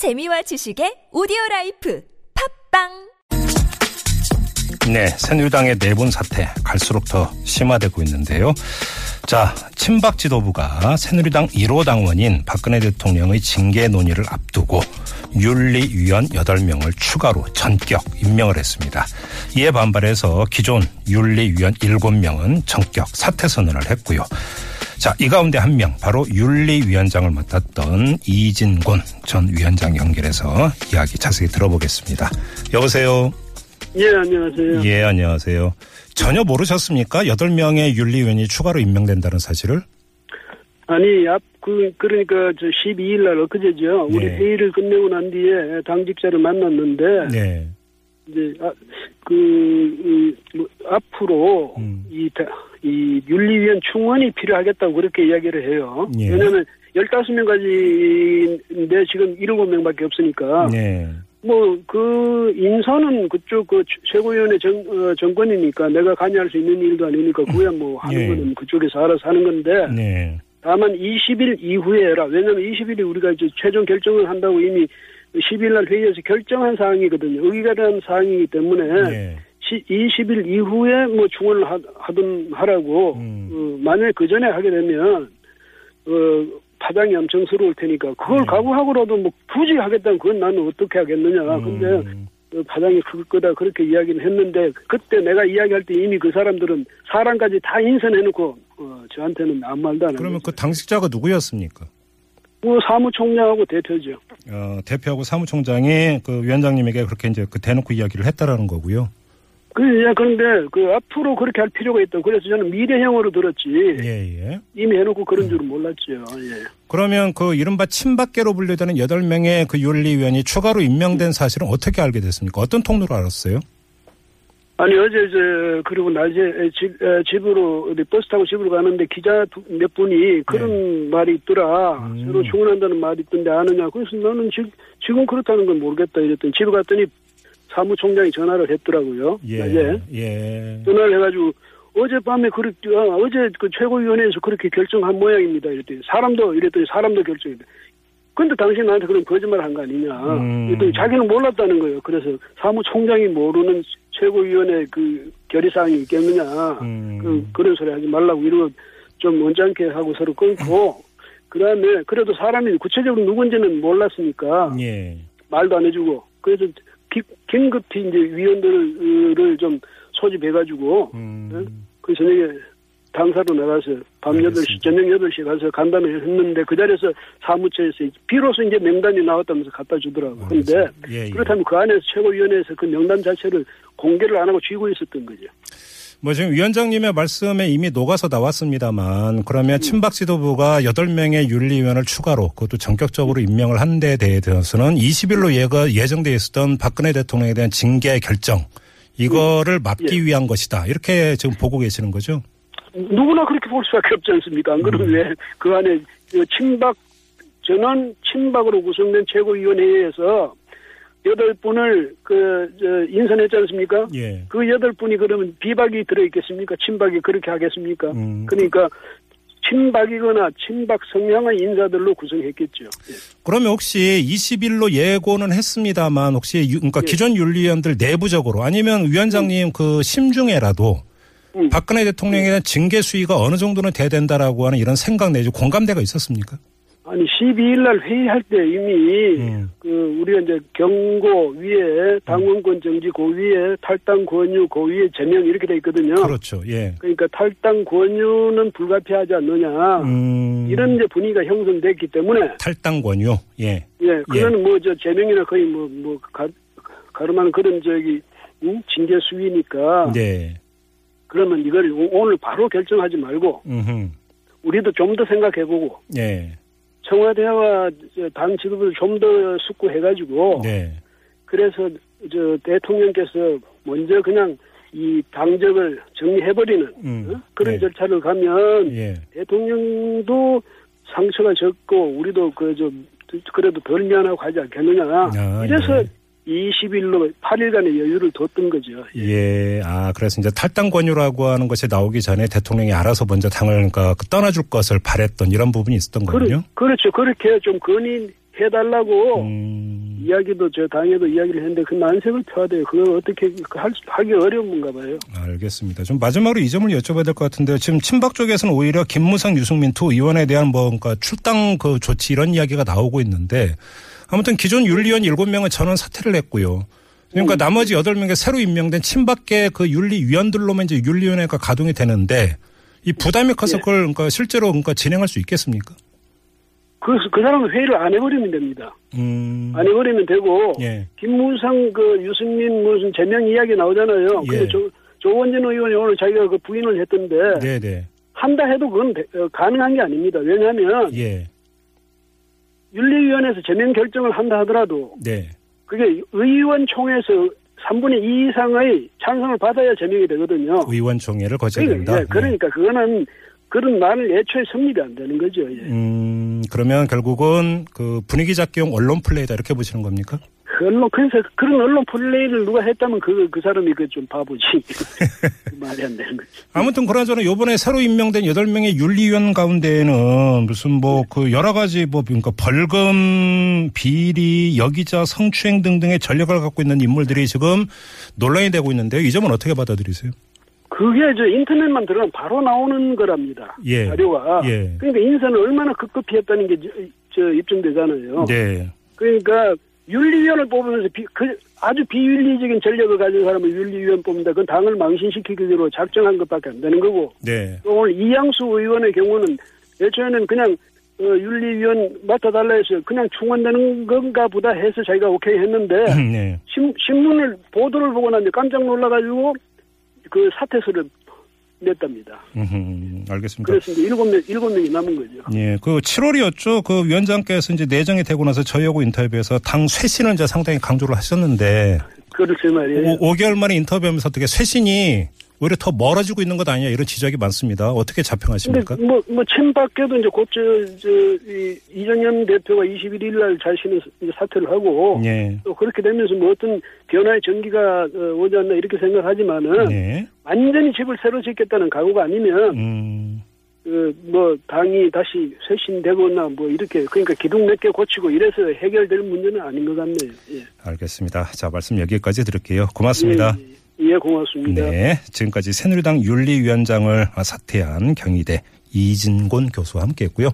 재미와 지식의 오디오 라이프 팟빵 네, 새누리당의 내분 사태 갈수록 더 심화되고 있는데요. 자, 친박 지도부가 새누리당 1호 당원인 박근혜 대통령의 징계 논의를 앞두고 윤리위원 8명을 추가로 전격 임명을 했습니다. 이에 반발해서 기존 윤리위원 7명은 전격 사퇴 선언을 했고요. 자, 이 가운데 한 명, 바로 윤리위원장을 맡았던 이진곤 전 위원장 연결해서 이야기 자세히 들어보겠습니다. 여보세요? 예, 안녕하세요. 예, 안녕하세요. 전혀 모르셨습니까? 8명의 윤리위원이 추가로 임명된다는 사실을? 아니, 앞, 그, 그러니까, 저 12일 날 엊그제죠. 우리 네. 회의를 끝내고 난 뒤에 당직자를 만났는데, 네. 이제, 아, 그, 이, 뭐, 앞으로, 음. 이, 다- 이 윤리위원 충원이 필요하겠다고 그렇게 이야기를 해요. 예. 왜냐면, 15명까지인데 지금 7명밖에 없으니까. 네. 뭐, 그, 인선은 그쪽 그 최고위원회 정, 어, 정권이니까 내가 관여할 수 있는 일도 아니니까 그야 뭐 하는 예. 거는 그쪽에서 알아서 하는 건데. 네. 다만 20일 이후에 해라. 왜냐면 20일이 우리가 이제 최종 결정을 한다고 이미 10일 날 회의에서 결정한 사항이거든요. 의결한 사항이기 때문에 네. 시- 20일 이후에 뭐 충원을 하, 하든 하라고 음. 어, 만약에 그 전에 하게 되면 어, 파장이 엄청 스러울 테니까 그걸 네. 각오하고라도 뭐 굳이 하겠다면 그건 나는 어떻게 하겠느냐. 근데 음. 어, 파장이 클 거다 그렇게 이야기를 했는데 그때 내가 이야기할 때 이미 그 사람들은 사람까지 다 인선해놓고 어, 저한테는 아무 말도 안 그러면 하고 그 당직자가 누구였습니까? 뭐 사무총장하고 대표죠. 어, 대표하고 사무총장이 그 위원장님에게 그렇게 이제 그 대놓고 이야기를 했다라는 거고요. 그, 예, 그런데 그 앞으로 그렇게 할 필요가 있다. 그래서 저는 미래형으로 들었지. 예, 예. 이미 해놓고 그런 줄은 몰랐죠. 예. 그러면 그 이른바 친박계로 분류되는 8명의 그 윤리위원이 추가로 임명된 사실은 어떻게 알게 됐습니까? 어떤 통로로 알았어요? 아니 어제 저 그리고 낮에 집 에, 집으로 어디 버스 타고 집으로 가는데 기자 두- 몇 분이 그런 말이 있더라. 네. 음. 새로 충원한다는 말이 있던데 아느냐. 그래서 나는 지금 지금 그렇다는 건 모르겠다 이랬더니 집에 갔더니 사무총장이 전화를 했더라고요. 낮에. 예. 전화를 해가지고 어젯밤에 그렇게 아, 어제 그 최고위원회에서 그렇게 결정한 모양입니다. 이랬더니 사람도 이랬더니 사람도 결정했다. 근데 당신 나한테 그런 거짓말 한 거 아니냐. 음. 자기는 몰랐다는 거예요. 그래서 사무총장이 모르는 최고위원회 그 결의사항이 있겠느냐. 음. 그, 그런 소리 하지 말라고 이러고 좀 언짢게 하고 서로 끊고 그 다음에 그래도 사람이 구체적으로 누군지는 몰랐으니까 예. 말도 안 해주고 그래서 기- 긴급히 이제 위원들을 좀 소집해가지고 음. 그 저녁에 당사로 나가서 밤 알겠습니다. 8시, 저녁 8시에 가서 간담회를 했는데 그 자리에서 사무처에서 비로소 이제 명단이 나왔다면서 갖다 주더라고. 근데 알겠습니다. 예, 예. 그렇다면 그 안에서 최고위원회에서 그 명단 자체를 공개를 안 하고 쥐고 있었던 거죠. 뭐 지금 위원장님의 말씀에 이미 녹아서 나왔습니다만 그러면 음. 친박 지도부가 8명의 윤리위원을 추가로 그것도 전격적으로 임명을 한 데에 대해서는 20일로 예가 예정돼 있었던 박근혜 대통령에 대한 징계 결정 이거를 막기 예. 위한 것이다. 이렇게 지금 보고 계시는 거죠? 누구나 그렇게 볼 수밖에 없지 않습니까? 안 그러면 음. 왜그 안에 그 친박 전원 친박으로 구성된 최고위원회에서 여덟 분을 그 저, 인선했지 않습니까? 예. 그 여덟 분이 그러면 비박이 들어 있겠습니까? 친박이 그렇게 하겠습니까? 음. 그러니까 친박이거나 친박 성향의 인사들로 구성했겠죠. 예. 그러면 혹시 20일로 예고는 했습니다만 혹시 유- 그러니까 예. 기존 윤리위원들 내부적으로 아니면 위원장님 그 심중에라도 음. 박근혜 대통령에 대한 징계 수위가 어느 정도는 돼야 된다라고 하는 이런 생각 내지 공감대가 있었습니까? 아니 12일 날 회의할 때 이미 음. 그 우리가 이제 경고 위에 당원권 정지 그 위에 탈당 권유 그 위에 제명 이렇게 돼 있거든요. 그렇죠. 예. 그러니까 탈당 권유는 불가피하지 않느냐 음. 이런 이제 분위기가 형성됐기 때문에 탈당 권유. 예. 예 그거는 뭐저 제명이나 거의 뭐뭐 가름하는 그런 저기 음? 징계 수위니까 네. 그러면 이걸 오- 오늘 바로 결정하지 말고 음. 우리도 좀 더 생각해보고 예. 청와대와 저당 지도부를 좀 더 숙고해가지고 네. 그래서 저 대통령께서 먼저 그냥 이 당적을 정리해버리는 음. 어? 그런 네. 절차를 가면 예. 대통령도 상처가 적고 우리도 그 좀 그래도 덜 미안하고 하지 않겠느냐 아, 이래서 예. 20일로 8일간의 여유를 뒀던 거죠. 예. 아, 그래서 이제 탈당 권유라고 하는 것이 나오기 전에 대통령이 알아서 먼저 당을 그러니까 그 떠나줄 것을 바랬던 이런 부분이 있었던 거군요. 그렇, 그렇죠. 그렇게 좀 건의해달라고 음. 이야기도 저 당에도 이야기를 했는데 그 난색을 펴야 돼요. 그걸 어떻게 할, 수- 하기 어려운가 봐요. 알겠습니다. 좀 마지막으로 이 점을 여쭤봐야 될 것 같은데요. 지금 친박 쪽에서는 오히려 김무성, 유승민 두 의원에 대한 뭐 그러니까 출당 그 조치 이런 이야기가 나오고 있는데 아무튼 기존 윤리위원 7명은 전원 사퇴를 했고요. 그러니까 나머지 8명의 새로 임명된 친박계 그 윤리위원들로만 이제 윤리위원회가 가동이 되는데 이 부담이 커서 예. 그걸 그러니까 실제로 그러니까 진행할 수 있겠습니까? 그, 그 사람은 회의를 안 해버리면 됩니다. 음. 안 해버리면 되고, 예. 김무성, 그, 유승민 무슨 제명 이야기 나오잖아요. 예. 근데 조, 조원진 의원이 오늘 자기가 그 부인을 했던데, 네, 네. 한다 해도 그건 대- 어, 가능한 게 아닙니다. 왜냐하면, 예. 윤리위원회에서 제명 결정을 한다 하더라도, 네. 그게 의원총회에서 3분의 2 이상의 찬성을 받아야 제명이 되거든요. 의원총회를 거쳐야 그러니까, 된다. 예, 그러니까 그거는 그런 말을 애초에 성립이 안 되는 거죠. 예. 음, 그러면 결국은 그 분위기 잡기용 언론 플레이다 이렇게 보시는 겁니까? 그 언론 그래서 그런 언론 플레이를 누가 했다면 그 그 사람이 그 좀 바보지 말이 안 되는 거죠. 아무튼 그나저나 요번에 새로 임명된 8명의 윤리위원 가운데에는 무슨 뭐 그 여러 가지 뭐 그러니까 벌금, 비리, 여기자, 성추행 등등의 전력을 갖고 있는 인물들이 지금 논란이 되고 있는데요. 이 점은 어떻게 받아들이세요? 그게 저 인터넷만 들어가면 바로 나오는 거랍니다. 예. 자료가. 예. 그러니까 인선을 얼마나 급급히 했다는 게 저, 저 입증되잖아요. 네. 그러니까 윤리위원을 뽑으면서 비, 그 아주 비윤리적인 전력을 가진 사람을 윤리위원 뽑는다. 그건 당을 망신시키기로 작정한 것밖에 안 되는 거고. 네. 또 오늘 이양수 의원의 경우는 애초에는 그냥 어, 윤리위원 맡아달라 해서 그냥 충원되는 건가 보다 해서 자기가 오케이 했는데 네. 신, 신문을 보도를 보고 나니 깜짝 놀라가지고 그 사퇴서를 냈답니다. 음, 알겠습니다. 그래서 이제 일곱 명 일곱 명이 남은 거죠. 예, 그 7월이었죠. 그 위원장께서 이제 내정이 되고 나서 저희하고 인터뷰에서 당 쇄신을 이제 상당히 강조를 하셨는데 그렇지 말이에요. 오, 5개월 만에 인터뷰하면서 어떻게 쇄신이 오히려 더 멀어지고 있는 것 아니냐 이런 지적이 많습니다. 어떻게 자평하십니까? 뭐, 뭐, 친박계도 이제 곧, 저, 저, 이, 이정현 대표가 21일 날 이제 사퇴를 하고, 예. 또 그렇게 되면서 뭐 어떤 변화의 전기가 어, 오지 않나 이렇게 생각하지만은, 네. 완전히 집을 새로 짓겠다는 각오가 아니면, 음, 그, 뭐, 당이 다시 쇄신되거나 뭐 이렇게, 그러니까 기둥 몇 개 고치고 이래서 해결될 문제는 아닌 것 같네요. 예. 알겠습니다. 자, 말씀 여기까지 드릴게요. 고맙습니다. 예, 예, 고맙습니다. 네. 지금까지 새누리당 윤리위원장을 사퇴한 경희대 이진곤 교수와 함께 했고요.